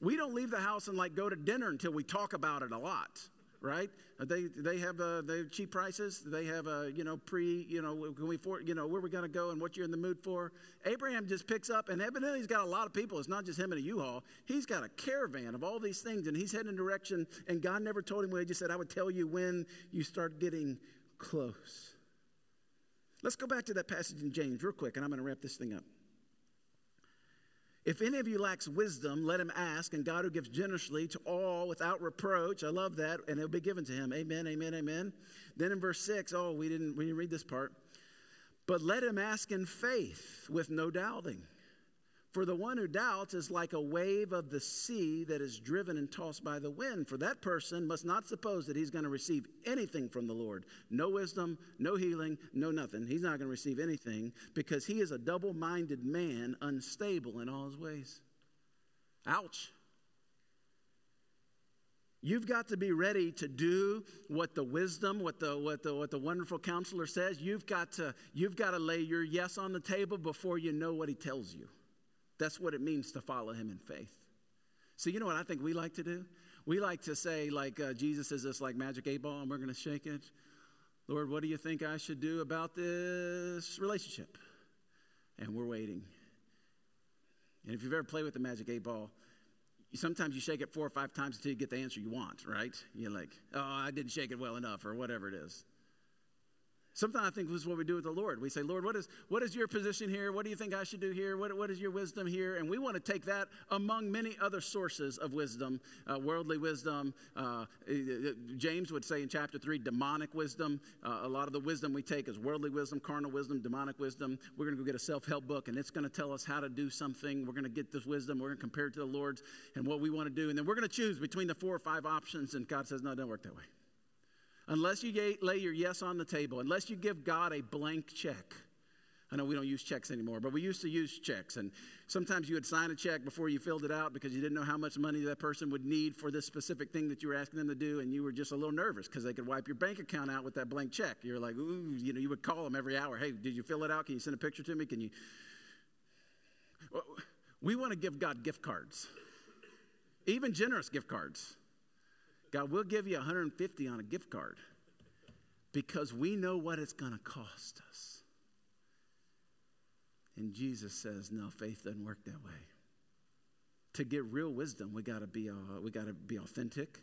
We don't leave the house and like go to dinner until we talk about it a lot right? They they have uh, cheap prices. They have a uh, you know pre you know can we for you know where we're going to go and what you're in the mood for. Abraham just picks up and evidently he's got a lot of people. It's not just him in a U-Haul. He's got a caravan of all these things and he's heading in direction. And God never told him where. He just said I would tell you when you start getting close. Let's go back to that passage in James real quick, and I'm going to wrap this thing up. If any of you lacks wisdom, let him ask, and God who gives generously to all without reproach, I love that, and it'll be given to him. Amen, amen, amen. Then in verse 6, oh, we didn't, we didn't read this part. But let him ask in faith with no doubting. For the one who doubts is like a wave of the sea that is driven and tossed by the wind. For that person must not suppose that he's going to receive anything from the Lord. No wisdom, no healing, no nothing. He's not going to receive anything because he is a double minded man, unstable in all his ways. Ouch. You've got to be ready to do what the wisdom, what the, what the, what the wonderful counselor says. You've got, to, you've got to lay your yes on the table before you know what he tells you. That's what it means to follow him in faith. So, you know what I think we like to do? We like to say, like, uh, Jesus is this like magic eight ball and we're going to shake it. Lord, what do you think I should do about this relationship? And we're waiting. And if you've ever played with the magic eight ball, sometimes you shake it four or five times until you get the answer you want, right? You're like, oh, I didn't shake it well enough, or whatever it is. Sometimes I think this is what we do with the Lord. We say, Lord, what is, what is your position here? What do you think I should do here? What, what is your wisdom here? And we want to take that among many other sources of wisdom, uh, worldly wisdom. Uh, James would say in chapter 3, demonic wisdom. Uh, a lot of the wisdom we take is worldly wisdom, carnal wisdom, demonic wisdom. We're going to go get a self help book, and it's going to tell us how to do something. We're going to get this wisdom. We're going to compare it to the Lord's and what we want to do. And then we're going to choose between the four or five options. And God says, no, it doesn't work that way unless you lay your yes on the table, unless you give God a blank check, I know we don't use checks anymore, but we used to use checks. And sometimes you would sign a check before you filled it out because you didn't know how much money that person would need for this specific thing that you were asking them to do. And you were just a little nervous because they could wipe your bank account out with that blank check. You're like, ooh, you know, you would call them every hour. Hey, did you fill it out? Can you send a picture to me? Can you? We want to give God gift cards, even generous gift cards. God, we'll give you 150 on a gift card because we know what it's going to cost us. And Jesus says, no, faith doesn't work that way. To get real wisdom, we got to be uh, we got to be authentic.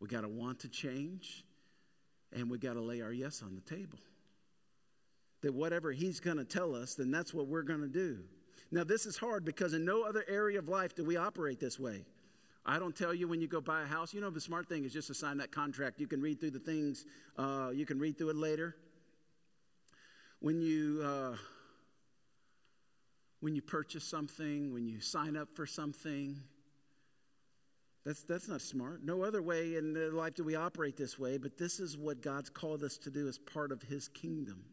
We got to want to change, and we got to lay our yes on the table. That whatever He's going to tell us, then that's what we're going to do. Now, this is hard because in no other area of life do we operate this way. I don't tell you when you go buy a house. You know, the smart thing is just to sign that contract. You can read through the things, uh, you can read through it later. When you, uh, when you purchase something, when you sign up for something, that's, that's not smart. No other way in life do we operate this way, but this is what God's called us to do as part of His kingdom.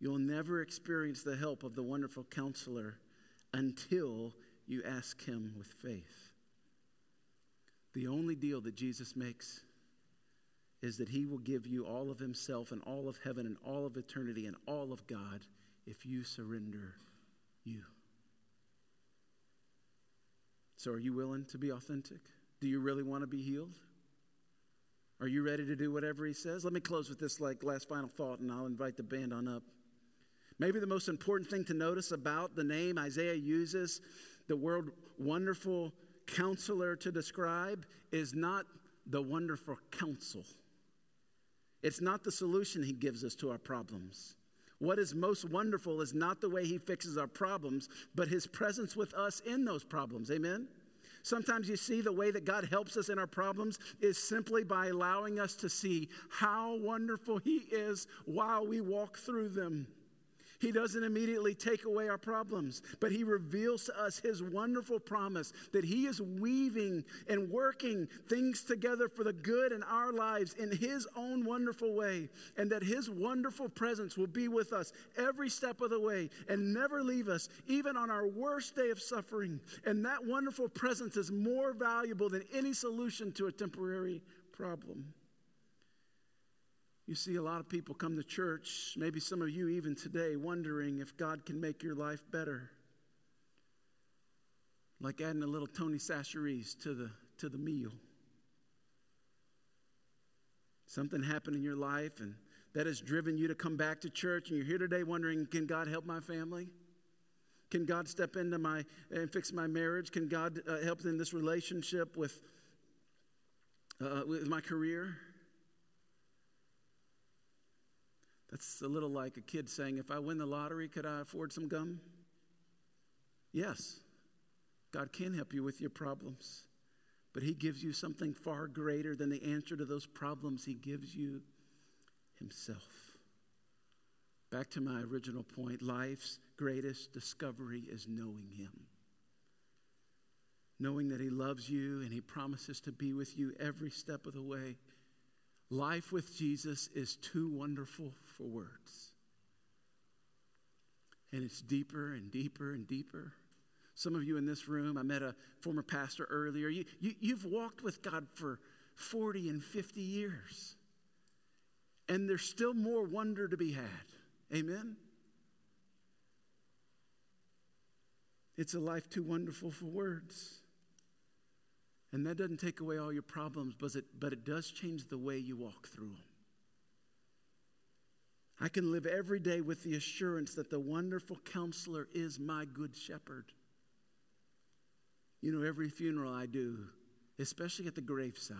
You'll never experience the help of the wonderful counselor until you ask Him with faith. The only deal that Jesus makes is that he will give you all of himself and all of heaven and all of eternity and all of God if you surrender you. So, are you willing to be authentic? Do you really want to be healed? Are you ready to do whatever he says? Let me close with this like last final thought and I'll invite the band on up. Maybe the most important thing to notice about the name Isaiah uses, the word wonderful counselor to describe is not the wonderful counsel. It's not the solution he gives us to our problems. What is most wonderful is not the way he fixes our problems, but his presence with us in those problems. Amen? Sometimes you see the way that God helps us in our problems is simply by allowing us to see how wonderful he is while we walk through them. He doesn't immediately take away our problems, but He reveals to us His wonderful promise that He is weaving and working things together for the good in our lives in His own wonderful way, and that His wonderful presence will be with us every step of the way and never leave us, even on our worst day of suffering. And that wonderful presence is more valuable than any solution to a temporary problem. You see a lot of people come to church, maybe some of you even today, wondering if God can make your life better. Like adding a little Tony Chachere's to the, to the meal. Something happened in your life and that has driven you to come back to church, and you're here today wondering, can God help my family? Can God step into my and fix my marriage? Can God uh, help in this relationship with, uh, with my career? That's a little like a kid saying, If I win the lottery, could I afford some gum? Yes, God can help you with your problems, but He gives you something far greater than the answer to those problems. He gives you Himself. Back to my original point life's greatest discovery is knowing Him. Knowing that He loves you and He promises to be with you every step of the way. Life with Jesus is too wonderful for words. And it's deeper and deeper and deeper. Some of you in this room, I met a former pastor earlier. You, you, you've walked with God for 40 and 50 years. And there's still more wonder to be had. Amen? It's a life too wonderful for words. And that doesn't take away all your problems, but it, but it does change the way you walk through them. I can live every day with the assurance that the wonderful counselor is my good shepherd. You know, every funeral I do, especially at the graveside,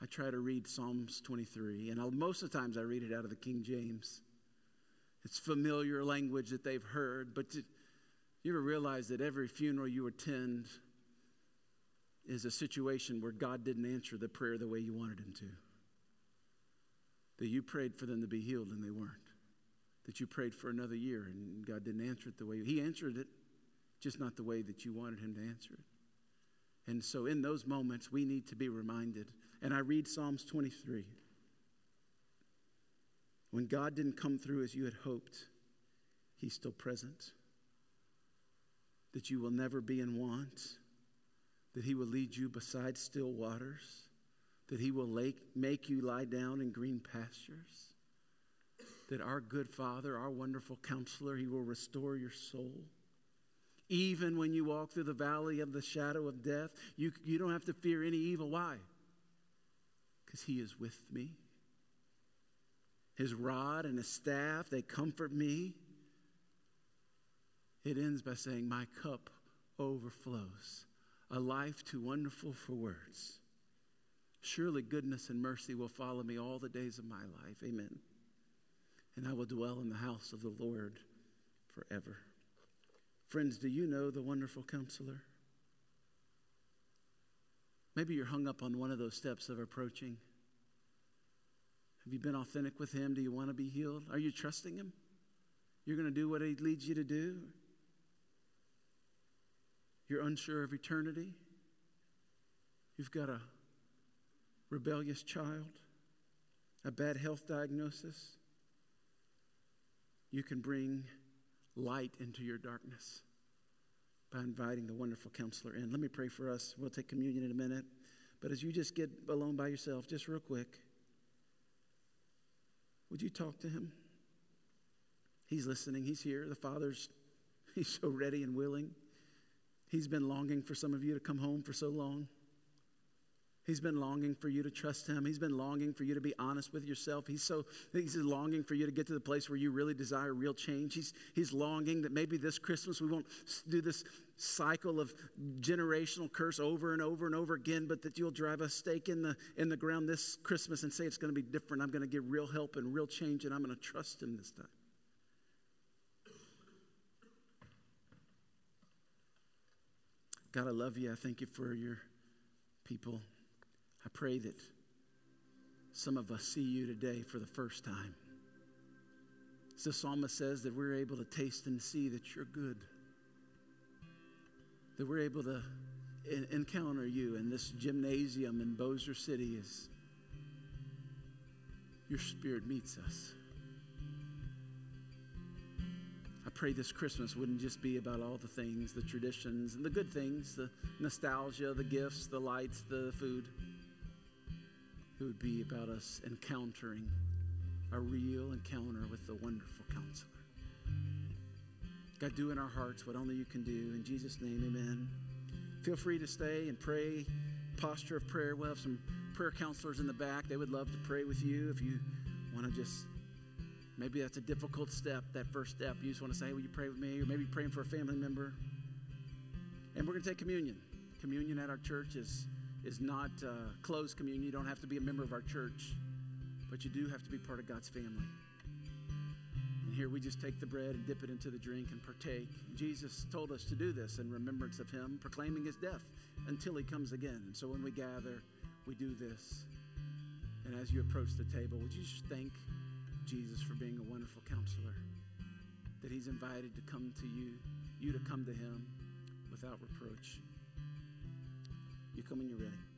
I try to read Psalms 23, and I'll, most of the times I read it out of the King James. It's familiar language that they've heard, but to, you ever realize that every funeral you attend, is a situation where God didn't answer the prayer the way you wanted Him to. That you prayed for them to be healed and they weren't. That you prayed for another year and God didn't answer it the way He answered it, just not the way that you wanted Him to answer it. And so in those moments, we need to be reminded. And I read Psalms 23. When God didn't come through as you had hoped, He's still present, that you will never be in want, that He will lead you beside still waters, that He will make you lie down in green pastures, that our good Father, our wonderful counselor, He will restore your soul. Even when you walk through the valley of the shadow of death, you, you don't have to fear any evil. Why? Because He is with me. His rod and his staff, they comfort me. It ends by saying, My cup overflows. A life too wonderful for words. Surely goodness and mercy will follow me all the days of my life. Amen. And I will dwell in the house of the Lord forever. Friends, do you know the wonderful counselor? Maybe you're hung up on one of those steps of approaching. Have you been authentic with Him? Do you want to be healed? Are you trusting Him? You're going to do what He leads you to do? You're unsure of eternity? You've got a rebellious child, a bad health diagnosis. You can bring light into your darkness by inviting the wonderful counselor in. Let me pray for us. We'll take communion in a minute. But as you just get alone by yourself, just real quick, would you talk to him? He's listening. He's here. The Father's, he's so ready and willing. He's been longing for some of you to come home for so long. He's been longing for you to trust him. He's been longing for you to be honest with yourself. He's so he's longing for you to get to the place where you really desire real change. He's he's longing that maybe this Christmas we won't do this cycle of generational curse over and over and over again, but that you'll drive a stake in the in the ground this Christmas and say it's going to be different. I'm going to get real help and real change and I'm going to trust him this time. God, I love you. I thank you for your people. I pray that some of us see you today for the first time. As the psalmist says, that we're able to taste and see that you're good, that we're able to in- encounter you in this gymnasium in Bossier City as your spirit meets us. Pray this Christmas wouldn't just be about all the things, the traditions, and the good things, the nostalgia, the gifts, the lights, the food it would be about us encountering a real encounter with the wonderful counselor. God, do in our hearts what only you can do. In Jesus' name, amen. Feel free to stay and pray. Posture of prayer. We'll have some prayer counselors in the back. They would love to pray with you if you want to just maybe that's a difficult step, that first step. You just want to say, will you pray with me? Or maybe praying for a family member. And we're going to take communion. Communion at our church is is not uh, closed communion. You don't have to be a member of our church, but you do have to be part of God's family. And here we just take the bread and dip it into the drink and partake. Jesus told us to do this in remembrance of Him, proclaiming His death until He comes again. And so when we gather, we do this. And as you approach the table, would you just thank Jesus for being a wonderful counselor? That He's invited to come to you, you to come to Him without reproach. You come when you're ready.